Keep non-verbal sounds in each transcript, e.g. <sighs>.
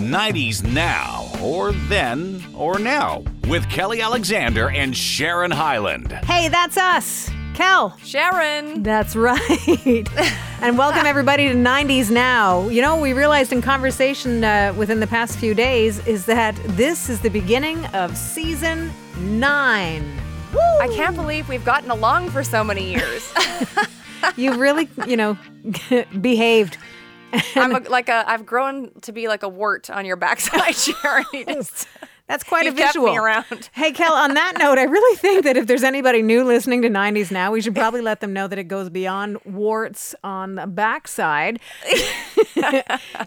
90s Now, or Then, or Now, with Kelly Alexander and Sharon Hyland. Hey, that's us. Kel. Sharon. That's right. <laughs> and welcome everybody to 90s Now. You know, we realized in conversation uh, within the past few days is that this is the beginning of season nine. I can't believe we've gotten along for so many years. <laughs> You really, you know, <laughs> behaved. <laughs> I'm a, like a, I've grown to be like a wart on your backside, <laughs> Sharon. That's quite You've a visual. me around. Hey, Kel, on that note, I really think that if there's anybody new listening to 90s now, we should probably let them know that it goes beyond warts on the backside. <laughs>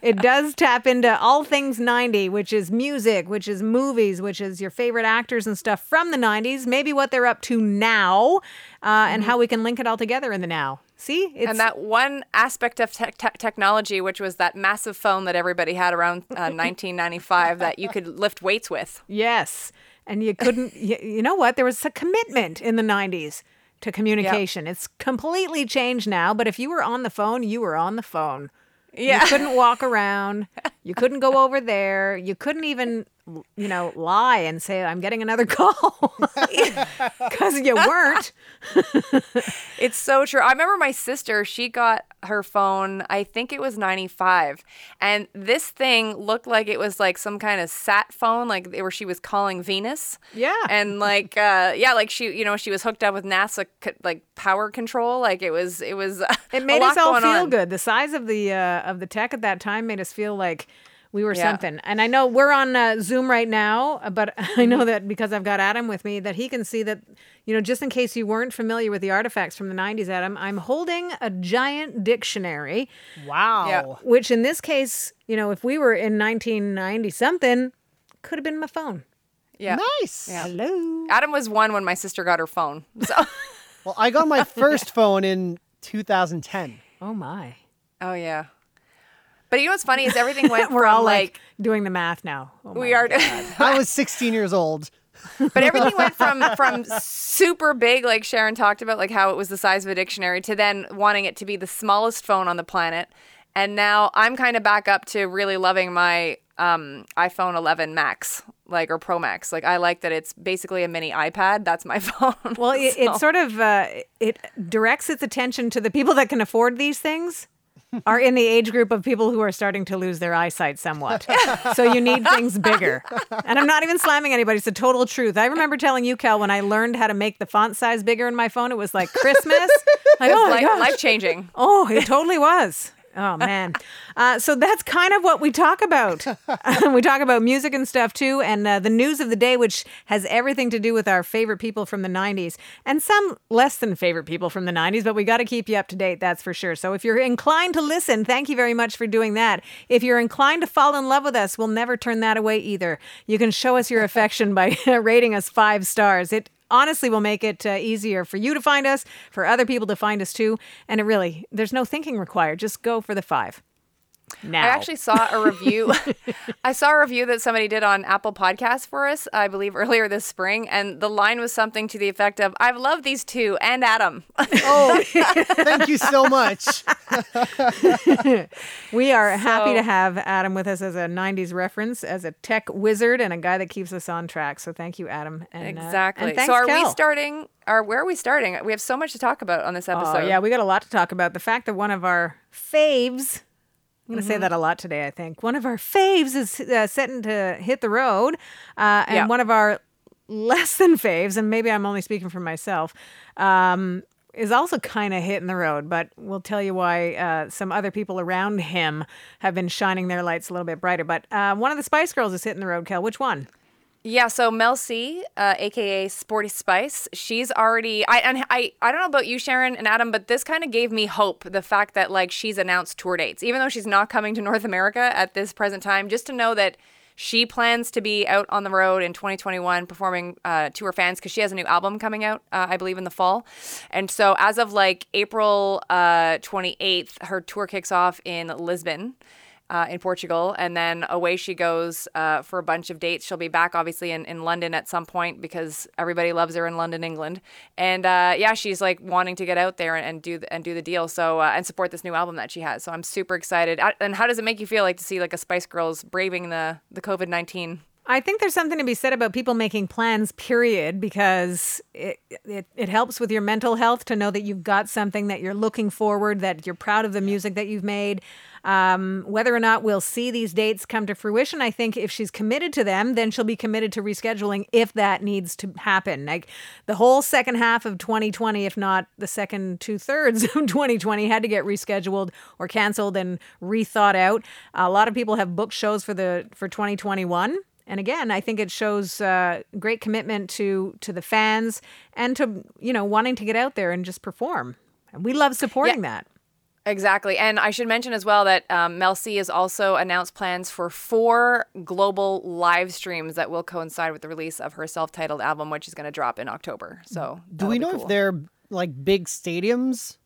it does tap into all things 90, which is music, which is movies, which is your favorite actors and stuff from the 90s, maybe what they're up to now, uh, and how we can link it all together in the now. See? It's, and that one aspect of tech tech technology, which was that massive phone that everybody had around uh, <laughs> 1995 that you could lift weights with. Yes. And you couldn't, <laughs> you, you know what? There was a commitment in the 90s to communication. It's completely changed now, but if you were on the phone, you were on the phone. Yeah. You couldn't walk <laughs> around. You couldn't go over there. You couldn't even, you know, lie and say, I'm getting another <laughs> call. <laughs> Because you weren't. <laughs> It's so true. I remember my sister, she got her phone, I think it was 95. And this thing looked like it was like some kind of sat phone, like where she was calling Venus. Yeah. And like, uh, yeah, like she, you know, she was hooked up with NASA, like power control. Like it was, it was, It made us all feel on. good. The size of the uh, of the tech at that time made us feel like we were Yeah. something. And I know we're on uh, Zoom right now, uh, but <laughs> I Mm-hmm. know that because I've got Adam with me, that he can see that, you know, just in case you weren't familiar with the artifacts from the 90s, Adam, I'm holding a giant dictionary, Wow. Yeah. which in this case, you know, if we were in 1990 something, could have been my phone. Yeah. Nice. Hello. Adam was one when my sister got her phone. <laughs> So, Well, I got my <laughs> first phone in 2010. Oh my. oh yeah. But you know what's funny is everything went <laughs> We're from all like, like, doing the math now. Oh we are, <laughs> I was 16 years old. but everything went from <laughs> from super big, like Sharon talked about, like how it was the size of a dictionary, to then wanting it to be the smallest phone on the planet. And now I'm kind of back up to really loving my um, iPhone 11 Max, like or Pro Max. Like I like that it's basically a mini iPad. That's my phone. Well, it, So- it sort of uh, it directs its attention to the people that can afford these things are in the age group of people who are starting to lose their eyesight somewhat. so you need things bigger. And I'm not even slamming anybody. It's the total truth. I remember telling you, Cal, when I learned how to make the font size bigger in my phone, it was like Christmas. <laughs> Like, oh my life, gosh. life changing. Oh, it totally was. Oh man, uh, so that's kind of what we talk about. <laughs> we talk about music and stuff too, and uh, the news of the day, which has everything to do with our favorite people from the '90s and some less than favorite people from the '90s. But we got to keep you up to date, that's for sure. So if you're inclined to listen, thank you very much for doing that. If you're inclined to fall in love with us, we'll never turn that away either. You can show us your affection by <laughs> rating us five stars. It honestly will make it uh, easier for you to find us, for other people to find us too. And it really, there's no thinking required. Just go for the five. Now. I actually saw a review. <laughs> <laughs> I saw a review that somebody did on Apple Podcasts for us, I believe earlier this spring, and the line was something to the effect of, "I've loved these two and Adam." Oh, <laughs> thank you so much. we are happy to have Adam with us as a 90s reference, as a tech wizard, and a guy that keeps us on track. So thank you, Adam. And, uh, exactly. and thanks, so, are we starting? Or where are we starting? We have so much to talk about on this episode. Oh, yeah, we got a lot to talk about. The fact that one of our faves, I'm going to say that a lot today, I think. One of our faves is uh, setting to hit the road. Uh, and Yeah. one of our less than faves, and maybe I'm only speaking for myself, um, is also kind of hitting the road. But we'll tell you why uh, some other people around him have been shining their lights a little bit brighter. But uh, one of the Spice Girls is hitting the road, Kel. Which one? Yeah, so Mel C, uh, aka Sporty Spice, she's already. I and I. I don't know about you, Sharon and Adam, but this kind of gave me hope. The fact that like she's announced tour dates, even though she's not coming to North America at this present time, just to know that she plans to be out on the road in 2021 performing uh, to her fans because she has a new album coming out, uh, I believe, in the fall. And so as of like April uh, 28th, her tour kicks off in Lisbon. Uh, in Portugal, and then away she goes uh, for a bunch of dates. She'll be back, obviously, in, in London at some point because everybody loves her in London, England. And uh, yeah, she's like wanting to get out there and, and do and do the deal. So uh, and support this new album that she has. So I'm super excited. And how does it make you feel like to see like a Spice Girls braving the the COVID nineteen? I think there's something to be said about people making plans, period, because it, it, it helps with your mental health to know that you've got something that you're looking forward, that you're proud of the music that you've made. Um, whether or not we'll see these dates come to fruition, I think if she's committed to them, then she'll be committed to rescheduling if that needs to happen. Like the whole second half of 2020, if not the second two thirds <laughs> of 2020, had to get rescheduled or canceled and rethought out. A lot of people have booked shows for the for 2021. And again, I think it shows uh, great commitment to to the fans and to you know wanting to get out there and just perform. And we love supporting that. Exactly. And I should mention as well that um, Mel C has also announced plans for four global live streams that will coincide with the release of her self titled album, which is going to drop in October. So, Do we know cool. if they're like big stadiums?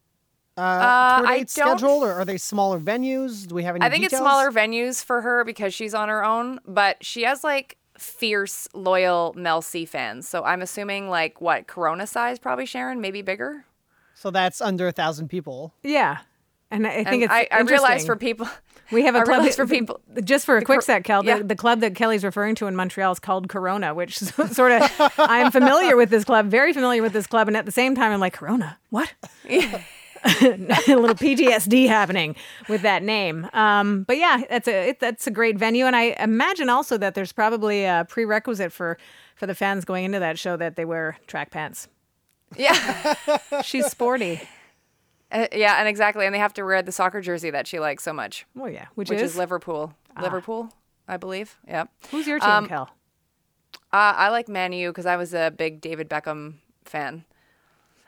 Uh, Uh, tour I dates don't- scheduled, or are they smaller venues? Do we have any? I think it's smaller venues for her because she's on her own, but she has like fierce, loyal Mel C fans. So I'm assuming like what, Corona size probably, Sharon? Maybe bigger? So that's under a thousand people. Yeah. And I think And it's I, I realize for people. <laughs> We have a I club realize for people. <laughs> Just for a quick Cor- sec, Kel, yeah. the, the club that Kelly's referring to in Montreal is called Corona, which sort of I am familiar with this club, very familiar with this club, and at the same time I'm like Corona, what? <laughs> a <laughs> little PTSD happening with that name. Um, but yeah, that's a it, that's a great venue, and I imagine also that there's probably a prerequisite for for the fans going into that show that they wear track pants. Yeah. <laughs> She's sporty. Uh, yeah, and exactly. And they have to wear the soccer jersey that she likes so much, Well, yeah, which, which is, is, Liverpool. Liverpool, I believe. Yep. who's your team, um, Kel? Uh, I like Man U because I was a big David Beckham fan.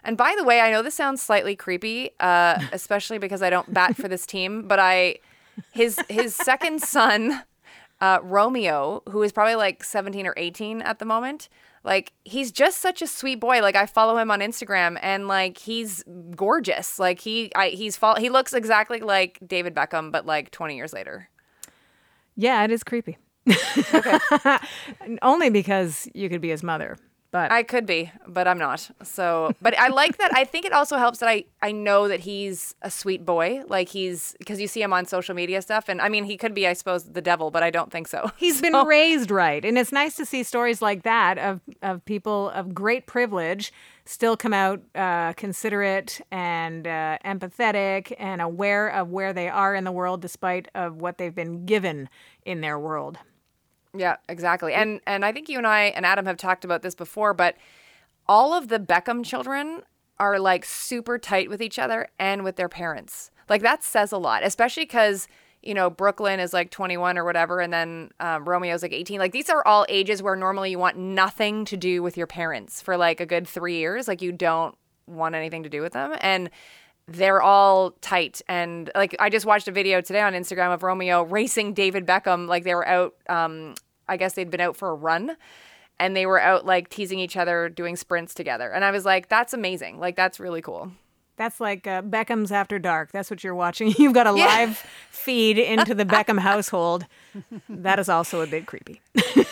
And by the way, I know this sounds slightly creepy, uh, <laughs> especially because I don't bat for this team, but I, his his second son, uh, Romeo, who is probably like 17 or 18 at the moment, like he's just such a sweet boy. Like I follow him on Instagram, and like he's gorgeous. Like he I, he's fall, he looks exactly like David Beckham, but like 20 years later. Yeah, it is creepy. <laughs> Only because you could be his mother. But I could be, but I'm not. So, but I like that. I think it also helps that I I know that he's a sweet boy. Like he's because you see him on social media stuff, and I mean he could be, I suppose, the devil, but I don't think so. <laughs> he's been raised right. And it's nice to see stories like that of, of people of great privilege still come out uh, considerate and uh, empathetic and aware of where they are in the world despite of what they've been given in their world. Yeah, exactly. And and I think you and I and Adam have talked about this before, but all of the Beckham children are like super tight with each other and with their parents. Like that says a lot, especially because you know Brooklyn is like 21 or whatever, and then um, Romeo's like 18. Like these are all ages where normally you want nothing to do with your parents for like a good three years. Like you don't want anything to do with them, and they're all tight and like I just watched a video today on Instagram of Romeo racing David Beckham like they were out um I guess they'd been out for a run and they were out like teasing each other doing sprints together and I was like that's amazing like that's really cool That's like uh, Beckham's After Dark. That's what you're watching. <laughs> You've got a Yeah. live <laughs> feed into the Beckham household. That is also a bit creepy.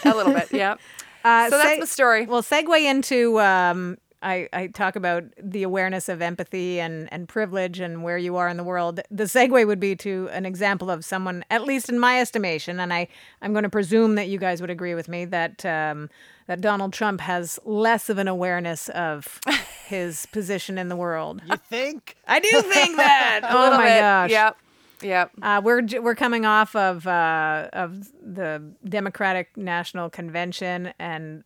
a little bit yeah <laughs> Uh, so that's seg- the story Well, segue into um, I, I talk about the awareness of empathy and, and privilege and where you are in the world. The segue would be to an example of someone, at least in my estimation, and I, I'm going to presume that you guys would agree with me that um, that Donald Trump has less of an awareness of <laughs> his position in the world. You think? <laughs> I do think that. <laughs> a oh my bit gosh. yep yep Uh, we're we're coming off of uh, of the Democratic National Convention, and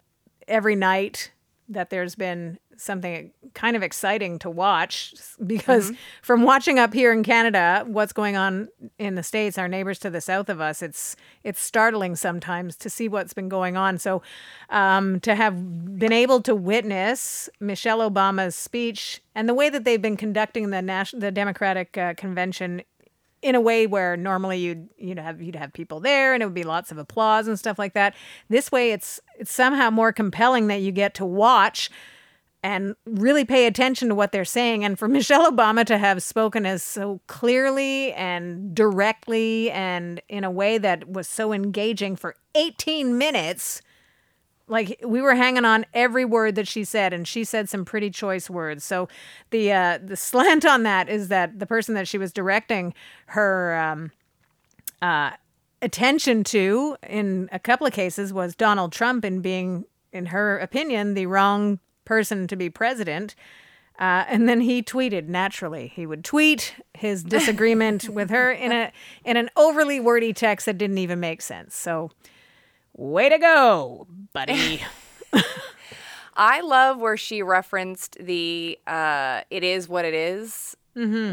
every night that there's been something kind of exciting to watch because from watching up here in Canada, what's going on in the states, our neighbors to the south of us, it's it's startling sometimes to see what's been going on. So, um, to have been able to witness Michelle Obama's speech and the way that they've been conducting the national the Democratic uh, convention in a way where normally you'd you'd have you'd have people there and it would be lots of applause and stuff like that. This way, it's it's somehow more compelling that you get to watch and really pay attention to what they're saying. And for <laughs> Michelle Obama to have spoken as so clearly and directly and in a way that was so engaging for 18 minutes, like we were hanging on every word that she said, and she said some pretty choice words. So the uh, the slant on that is that the person that she was directing her um, uh, attention to in a couple of cases was Donald Trump in being, in her opinion, the wrong person to be president. Uh, and then he tweeted naturally. He would tweet his disagreement <laughs> with her in a in an overly wordy text that didn't even make sense. So, way to go, buddy. <laughs> I love where she referenced the uh, "it is what it is,"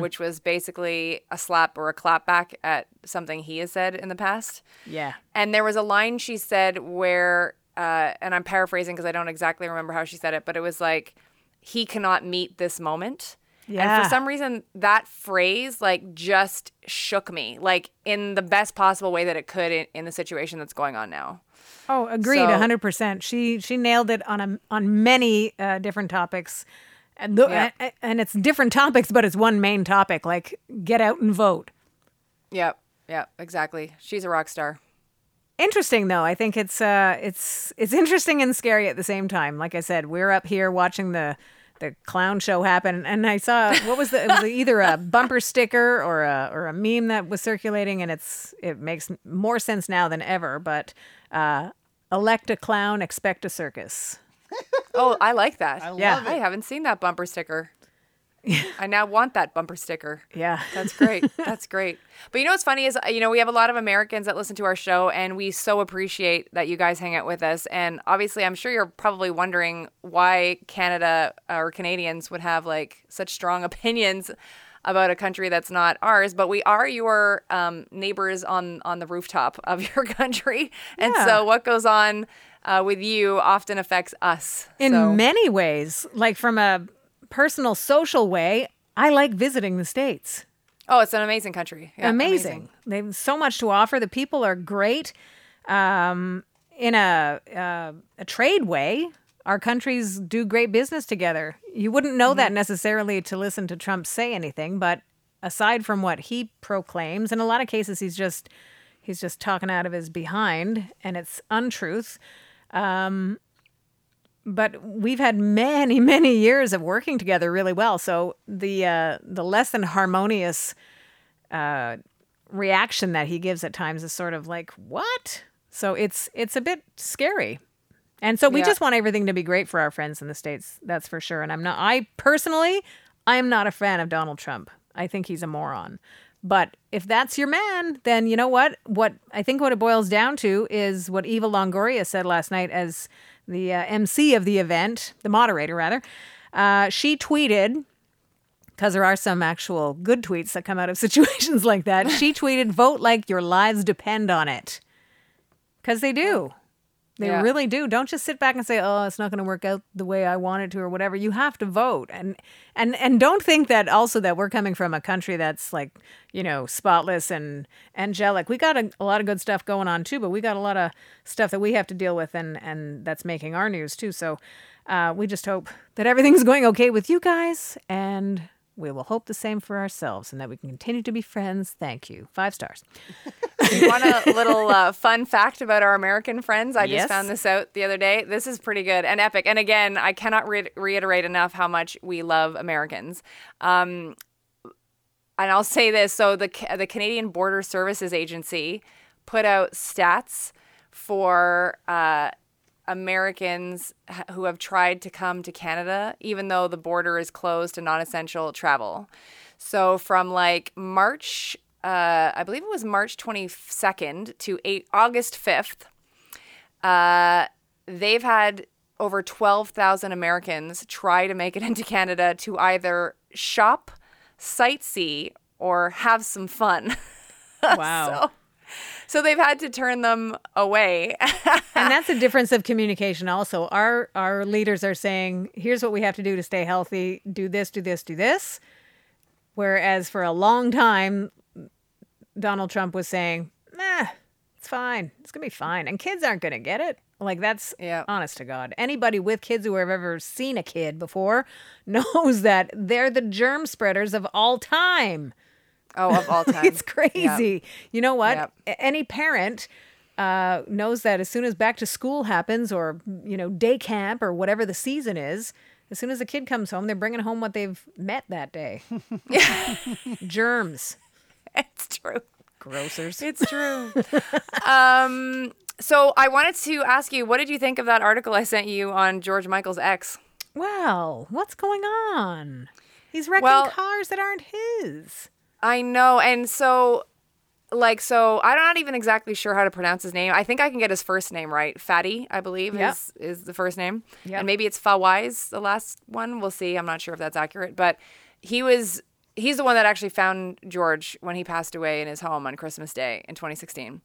which was basically a slap or a clap back at something he has said in the past. yeah. And there was a line she said where, uh, and I'm paraphrasing because I don't exactly remember how she said it, but it was like, he cannot meet this moment. Yeah. And for some reason, that phrase like just shook me, like in the best possible way that it could in, in the situation that's going on now. Oh, agreed, So- a hundred percent. She she nailed it on a on many uh, different topics, and the, Yeah. and, and it's different topics, but it's one main topic. Like get out and vote. Yep. Yep. Exactly. She's a rock star. Interesting though. I think it's uh it's it's interesting and scary at the same time. Like I said, we're up here watching the the clown show happen, and I saw what was the it was either a <laughs> bumper sticker or a or a meme that was circulating, and it's it makes more sense now than ever. But uh, elect a clown, expect a circus. Oh, I like that. <laughs> I Yeah. love I haven't seen that bumper sticker. I now want that bumper sticker. Yeah. That's great. That's great. But you know what's funny is, uh, you know, we have a lot of Americans that listen to our show, and we so appreciate that you guys hang out with us. And obviously, I'm sure you're probably wondering why Canada or Canadians would have like such strong <laughs> opinions about a country that's not ours. But we are your um, neighbors on on the rooftop <laughs> of your country, and Yeah. so what goes on uh, with you often affects us. in So- many ways like from a personal social way i like visiting the states. Oh, it's an amazing country. Yeah, amazing. they've so much to offer. The people are great. Um, in a, uh, a trade way our countries do great business together. You wouldn't know that necessarily to listen to trump say anything but aside from what he proclaims in a lot of cases he's just he's just talking out of his behind and it's untruth but we've had many <laughs> many years of working together really well. So the uh, the less than harmonious uh, reaction that he gives at times is sort of like what? So it's it's a bit scary. And so we Yeah. just want everything to be great for our friends in the states that's for sure. And i'm not i personally i am not a fan of donald trump. I think he's a moron. But if that's your man then you know what? What i think what it boils down to is what eva longoria said last night as the uh, mc of the event the moderator rather uh, she tweeted because there are some actual good tweets that come out of <laughs> situations like that. She tweeted, "Vote like your lives depend on it," because they do. They Yeah. really do. Don't just sit back and say, "Oh, it's not going to work out the way I want it to," or whatever. You have to vote, and and and don't think that also that we're coming from a country that's like you know spotless and angelic. We got a, a lot of good stuff going on too, but we got a lot of stuff that we have to deal with, and and that's making our news too. So uh, we just hope that everything's going okay with you guys, and we will hope the same for ourselves, and that we can continue to be friends. Thank you. Five stars. <laughs> <laughs> You want a little uh, fun fact about our American friends? I Yes. just found this out the other day. This is pretty good and epic. And again, I cannot re- reiterate enough how much we love Americans. Um, and I'll say this: so the the Canadian Border Services Agency put out stats for. Uh, Americans who have tried to come to Canada, even though the border is closed to non essential travel. So, from like March, uh, I believe it was March 22nd to 8, August 5th, uh, they've had over 12,000 Americans try to make it <laughs> into Canada to either shop, sightsee, or have some fun. <laughs> Wow. so, so they've had to turn them away. and <laughs> that's a difference of communication also our our leaders are saying here's what we have to do to stay healthy do this do this do this whereas for a long time donald trump was saying nah it's fine. It's gonna be fine. And kids aren't gonna get it. Like that's Yeah. honest to God. Anybody with kids who have ever seen a kid before <laughs> knows that they're the germ spreaders of all time. Oh, of all <laughs> time. It's crazy. You know what? Yep. A- Any parent uh, knows that as soon as back to school happens, or you know, day camp, or whatever the season is, as soon as a kid comes home, they're bringing home what they've met that day. <laughs> Germs, <laughs> it's true. grossers. It's true. um, so I wanted to ask you, what did you think of that article I sent you on George Michael's ex? Well, what's going on? He's wrecking Well- cars that aren't his. I know, and so, like, so I'm not even exactly sure how to pronounce his name. I think I can get his first name right. Fadi, I believe, Yep. is is the first name, Yep. and maybe it's Fawaz, the last one. We'll see. I'm not sure if that's accurate, but he was. He's the one that actually found George when he passed away in his home on Christmas Day in 2016.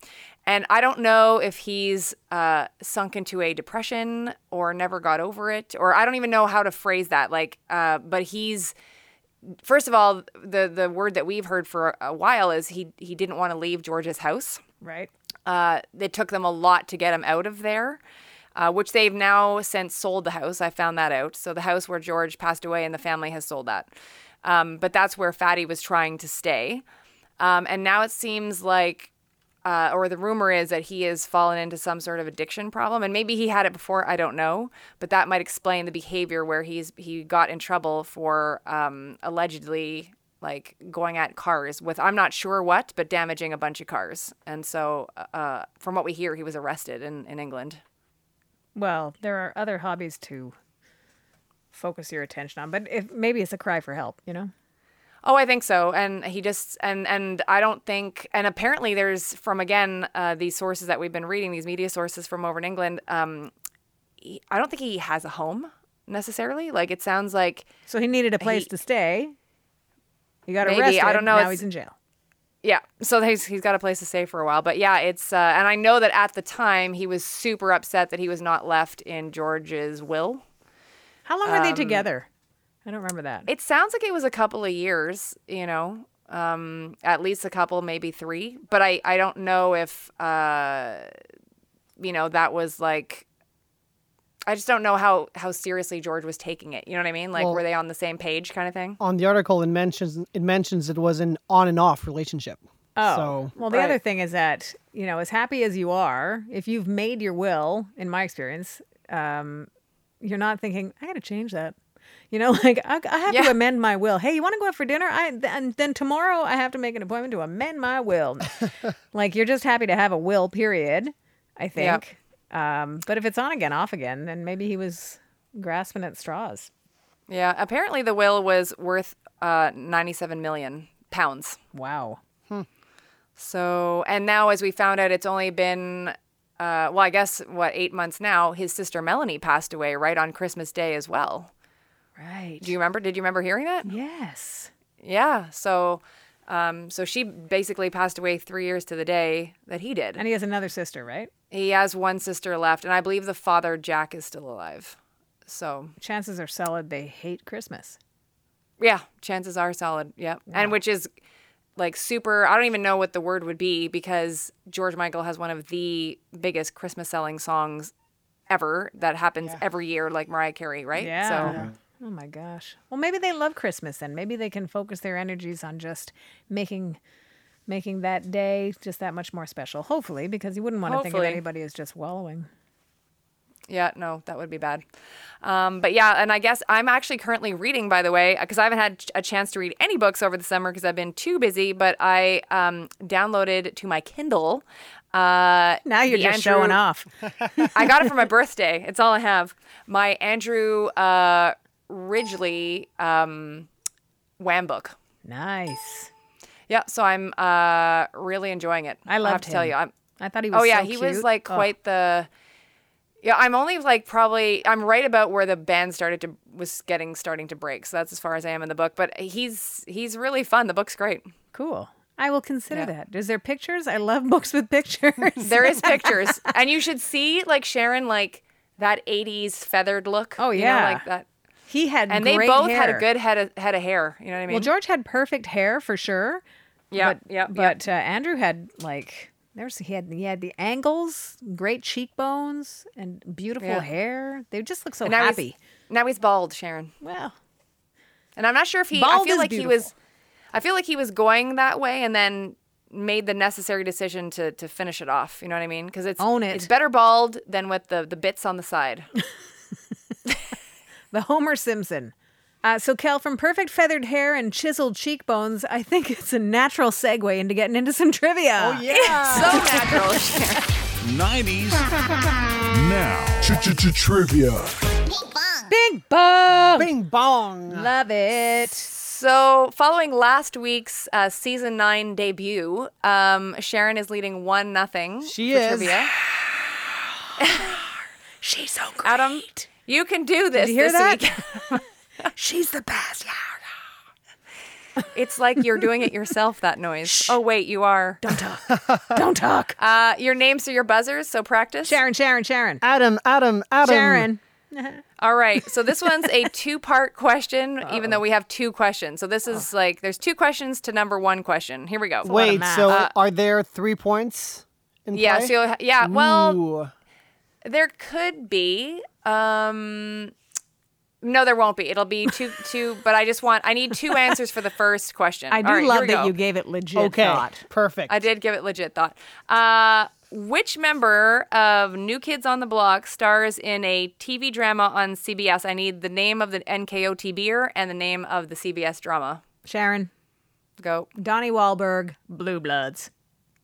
And I don't know if he's uh, sunk into a depression or never got over it, or I don't even know how to phrase that. Like, uh, but he's first of all, the the word that we've heard for a while is he he didn't want to leave George's house. Right. Uh, it took them a lot to get him out of there, uh, which they've now since sold the house. I found that out. So the house where George passed away and the family has sold that. Um, but that's where Fadi was trying to stay, um, and now it seems like. Uh, or the rumor is that he has fallen into some sort of addiction problem, and maybe he had it before. I don't know, but that might explain the behavior where he's he got in trouble for um, allegedly like going at cars with I'm not sure what, but damaging a bunch of cars. And so, uh, from what we hear, he was arrested in in England. Well, there are other hobbies to focus your attention on, but if maybe it's a cry for help, you know? Oh, I think so. And he just and and I don't think and apparently there's from again uh, these sources that we've been reading these media sources from over in England. Um, he, I don't think he has a home necessarily. Like it sounds like So he needed a place He- to stay. He got Maybe, arrested. I don't know, Now he's in jail. Yeah, so he's he's got a place to stay for a while, but yeah, it's uh, and I know that at the time he was super upset that he was not left in George's will. How long were they Um, together? I don't remember that. It sounds like it was a couple of years, you know, um, at least a couple, maybe three, but I I don't know if uh, you know that was like. I just don't know how how seriously George was taking it. You know what I mean? Like, Well- were they on the same page, kind of thing? On the article, it mentions it mentions it was an on and off relationship. Oh, So well, the Right. other thing is that you know, as happy as you are, if you've made your will, in my experience, um, you're not thinking, "I got to change that." You know, <laughs> like I, I have to amend my will. Hey, you want to go out for dinner? I and then tomorrow I have to make an appointment to amend my will. <laughs> like you're just happy to have a will. Period. I think. Um, but if it's on again, off again, then maybe he was grasping at straws. Yeah. Apparently, the will was worth uh, ninety-seven million pounds. Wow. So, and now as we found out, it's only been, uh, well, I guess, what, eight months now. His sister Melanie passed away right on Christmas Day as well. Right. Do you remember? Did you remember hearing that? yes. Yeah. So, um, so she basically passed away three years to the day that he did. And he has another sister, right? He has one sister left, and I believe the father, Jack, is still alive. So, Chances are solid they hate Christmas. yeah, chances are solid. Yep. And which is like super, I don't even know what the word would be because George Michael has one of the biggest Christmas selling songs ever that happens every year, like Mariah Carey, right? Yeah. So, Oh my gosh. Well, maybe they love Christmas then. Maybe they can focus their energies on just making making that day just that much more special. Hopefully, because you wouldn't want to think of anybody as just wallowing. Yeah, no, that would be bad. Um, but yeah, and I guess I'm actually currently reading, by the way, because I haven't had a chance to read any books over the summer because I've been too busy, but I um, downloaded to my Kindle. Uh, Now you're just showing off. <laughs> I got it for my <laughs> birthday. It's all I have. My Andrew uh, Ridgely um, Wham book. Nice. Yeah, so I'm uh, really enjoying it. I have loved to tell you, I'm. I thought he was Oh yeah, so he was like Oh, quite the. Yeah, I'm only like probably I'm right about where the band started to was getting starting to break. So that's as far as I am in the book. But he's he's really fun. The book's great. cool. I will consider Yeah. that. Is there pictures? I love books with pictures. There is <laughs> pictures, and you should see like Sharon like that '80s feathered look. Oh, you know, yeah. like that. he had And they both had a good head of head of hair. You know what I mean? Well, George had perfect hair for sure. Yeah, but, yeah, yeah. But uh, Andrew had like There's he had he had the angles, great cheekbones, and beautiful Yeah. hair. They just look so now happy. he's now he's bald, Sharon. Well, And I'm not sure if he. Bald I feel like he was. I feel like he was going that way and then made the necessary decision to to finish it off. You know what I mean? Because it's Own it. It's better bald than with the the bits on the side. <laughs> the Homer Simpson. Uh, so, Kel, from perfect feathered hair and chiseled cheekbones, I think it's a natural segue into getting into some trivia. Oh <laughs> yeah. so natural. 90s now. Trivia. Bing bong. Bing bung! Bing bong. Love it. So, following last week's uh, season nine debut, um, Sharon is leading one nothing. She for is. Trivia. <sighs> She's so great. Adam, you can do this. you hear this that? <laughs> week. She's the best. It's like you're doing it yourself. That noise. Oh wait, you are. Don't talk. Don't talk. <laughs> Uh, your names are your buzzers, so practice. Sharon, Sharon, Sharon. Adam, Adam, Adam. Sharon. <laughs> All right. So this one's a two-part question, even though we have two questions. So this is like there's two questions to number one question. Here we go. Wait, so Uh, are there three points in Yeah. play? So you'll yeah. Well, Ooh. there could be. Um, no, there won't be. It'll be two, <laughs> two. But I just want. I need two answers for the first question. I do All right, here love that go. you gave it legit okay, thought. perfect. I did give it legit thought. Uh, which member of New Kids on the Block stars in a TV drama on CBS? I need the name of the NKOTBer and the name of the CBS drama. Sharon. Go. Donnie Wahlberg. Blue Bloods.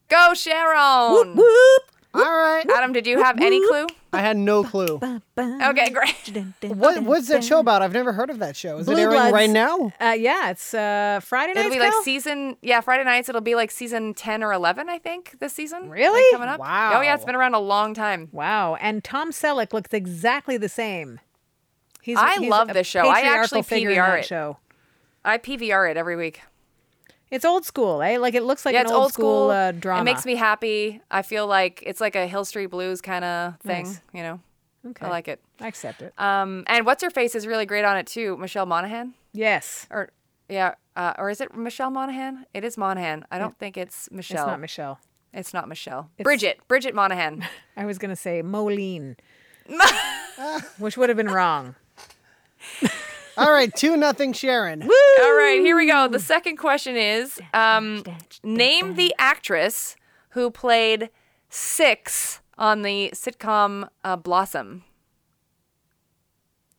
Go, Sharon! Whoop. All right. Adam, did you have any clue? I had no clue. Okay, great. What what's that show about? I've never heard of that show. Is Blue it airing Bloods. right now? Uh, yeah, it's uh, Friday night. It'll be like season, yeah, Friday nights. It'll be like season 10 or 11, I think, this season. like, Really? coming up. Wow. Oh, yeah, it's been around a long time. Wow, and Tom Selleck looks exactly the same. He's, I he's love this show. I actually PVR it. show. I PVR it every week. It's old school, eh? Like it looks like yeah, an it's old, school, uh, drama. It makes me happy. I feel like it's like a Hill Street Blues kind of thing, Nice. you know? Okay. I like it. I accept it. Um, and what's her face is really great on it too. Michelle Monaghan, yes, or yeah, uh, or is it Michelle Monaghan? It is Monaghan. I don't think it's Michelle. it's not Michelle. It's not Michelle. It's- Bridget. Bridget Monaghan. <laughs> I was gonna say Moline, <laughs> which would have been wrong. <laughs> All right, two nothing Sharon. All right, here we go. The second question is um, name the actress who played Six on the sitcom uh, Blossom.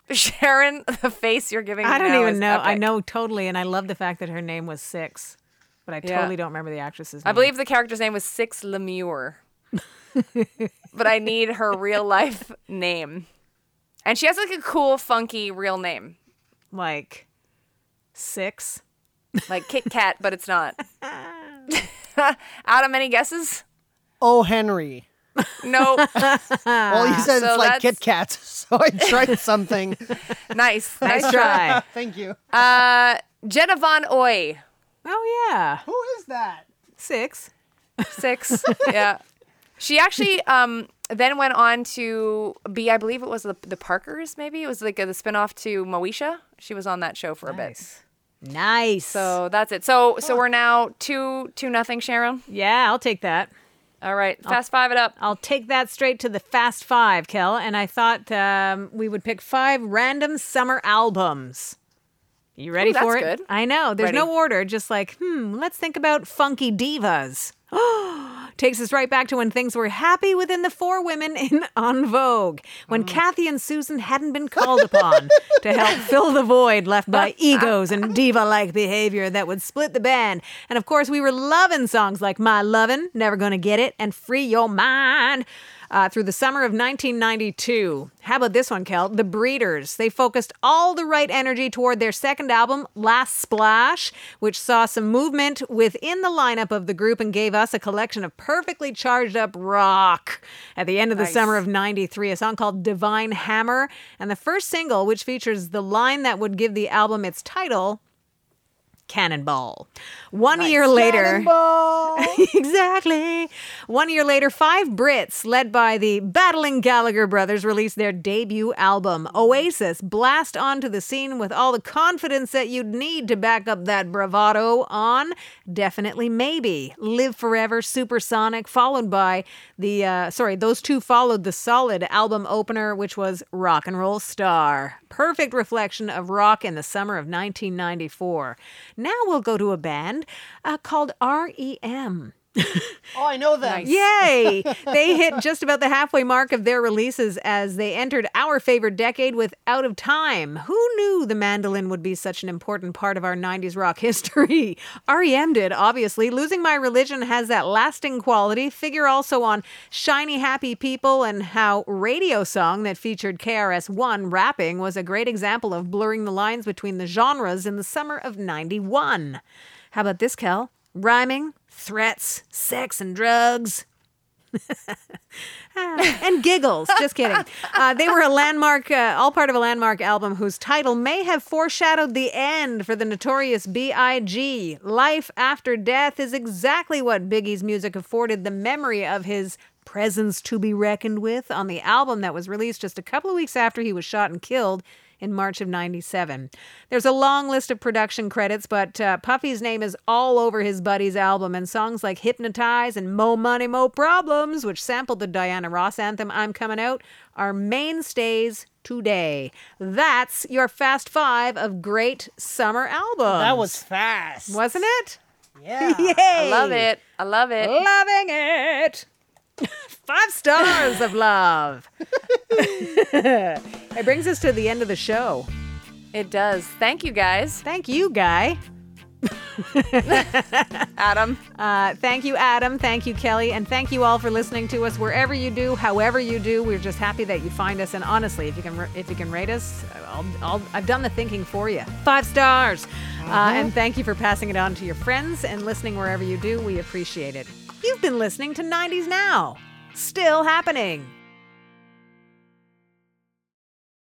<laughs> Sharon, the face you're giving. I don't now even is know. I know totally, and I love the fact that her name was Six, but I Yeah. totally don't remember the actress's name. I believe the character's name was Six LeMeure, <laughs> but I need her real life name. And she has like a cool, funky real name, like Six. like Kit Kat, but it's not. <laughs> Adam, any guesses? Oh Henry. No. <laughs> Well, you said so it's like that's- Kit Kat, <laughs> so I tried something. nice, Nice nice. try. Thank you. Uh, Jenna Von Oy, oh yeah, Who is that? Six. six. yeah, she actually um then went on to be, I believe it was the, the Parkers. Maybe it was like a, the spinoff to Moesha. She was on that show for a bit. Nice. Nice. So that's it. So so we're now two two nothing, Sharon. yeah, I'll take that. All right, fast five it up. I'll take that straight to the fast five, Kel. And I thought um, we would pick five random summer albums. You ready Ooh, for it? good. I know. There's no order. Just like, hmm, let's think about funky divas. Takes us right back to when things were happy within the four women in <laughs> En Vogue, when mm. Kathy and Susan hadn't been <laughs> called upon to help fill the void left by <laughs> egos and diva like behavior that would split the band. And of course, we were loving songs like My Lovin', Never Gonna Get It, and Free Your Mind. Uh, through the summer of 1992. How about this one, Kel? The Breeders. They focused all the right energy toward their second album, Last Splash, which saw some movement within the lineup of the group and gave us a collection of perfectly charged up rock. At the end of the Nice. summer of 93, a song called Divine Hammer, and the first single, which features the line that would give the album its title. Cannonball. One year later, <laughs> Cannonball! exactly. One year later, five Brits, led by the battling Gallagher brothers, released their debut album. Oasis blast onto the scene with all the confidence that you'd need to back up that bravado on Definitely Maybe, Live Forever, Supersonic, followed by the, uh, sorry, those two followed the solid album opener, which was Rock and Roll Star. Perfect reflection of rock in the summer of 1994. Now we'll go to a band uh, called REM. Oh, I know that. Yay! <laughs> they hit just about the halfway mark of their releases as they entered our favorite decade with Out of Time. Who knew the mandolin would be such an important part of our 90s rock <laughs> history? REM did, obviously. Losing My Religion has that lasting quality. Figure also on Shiny Happy People and how Radio Song that featured KRS-One rapping was a great example of blurring the lines between the genres in the summer of 91. How about this, Kel? Rhyming, threats, sex, and drugs. <laughs> And giggles. Just kidding. <laughs> Uh, they were a landmark, uh, all part of a landmark album whose title may have foreshadowed the end for the notorious B.I.G. Life after death is exactly what Biggie's music afforded the memory of his presence to be reckoned with on the album that was released just a couple of weeks after he was shot and killed in March of 97. There's a long list of production credits, but uh, Puffy's name is all over his buddy's album, and songs like Hypnotize and Mo Money, Mo Problems, which sampled the Diana Ross anthem I'm Coming Out, are mainstays today. That's your Fast Five of great summer albums. That was fast. Wasn't it? Yeah. <laughs> Yay! I love it. I love it. Loving it. <laughs> Five stars of love. <laughs> it brings us to the end of the show. It does. Thank you guys. Thank you, Guy. <laughs> Adam. Uh, thank you, Adam. Thank you, Kelly. And thank you all for listening to us wherever you do, however you do. We're just happy that you find us. And honestly, if you can, if you can rate us, I'll, I'll, I've done the thinking for you. Five stars. Uh, and thank you for passing it on to your friends and listening wherever you do. We appreciate it. You've been listening to 90s Now. Still happening.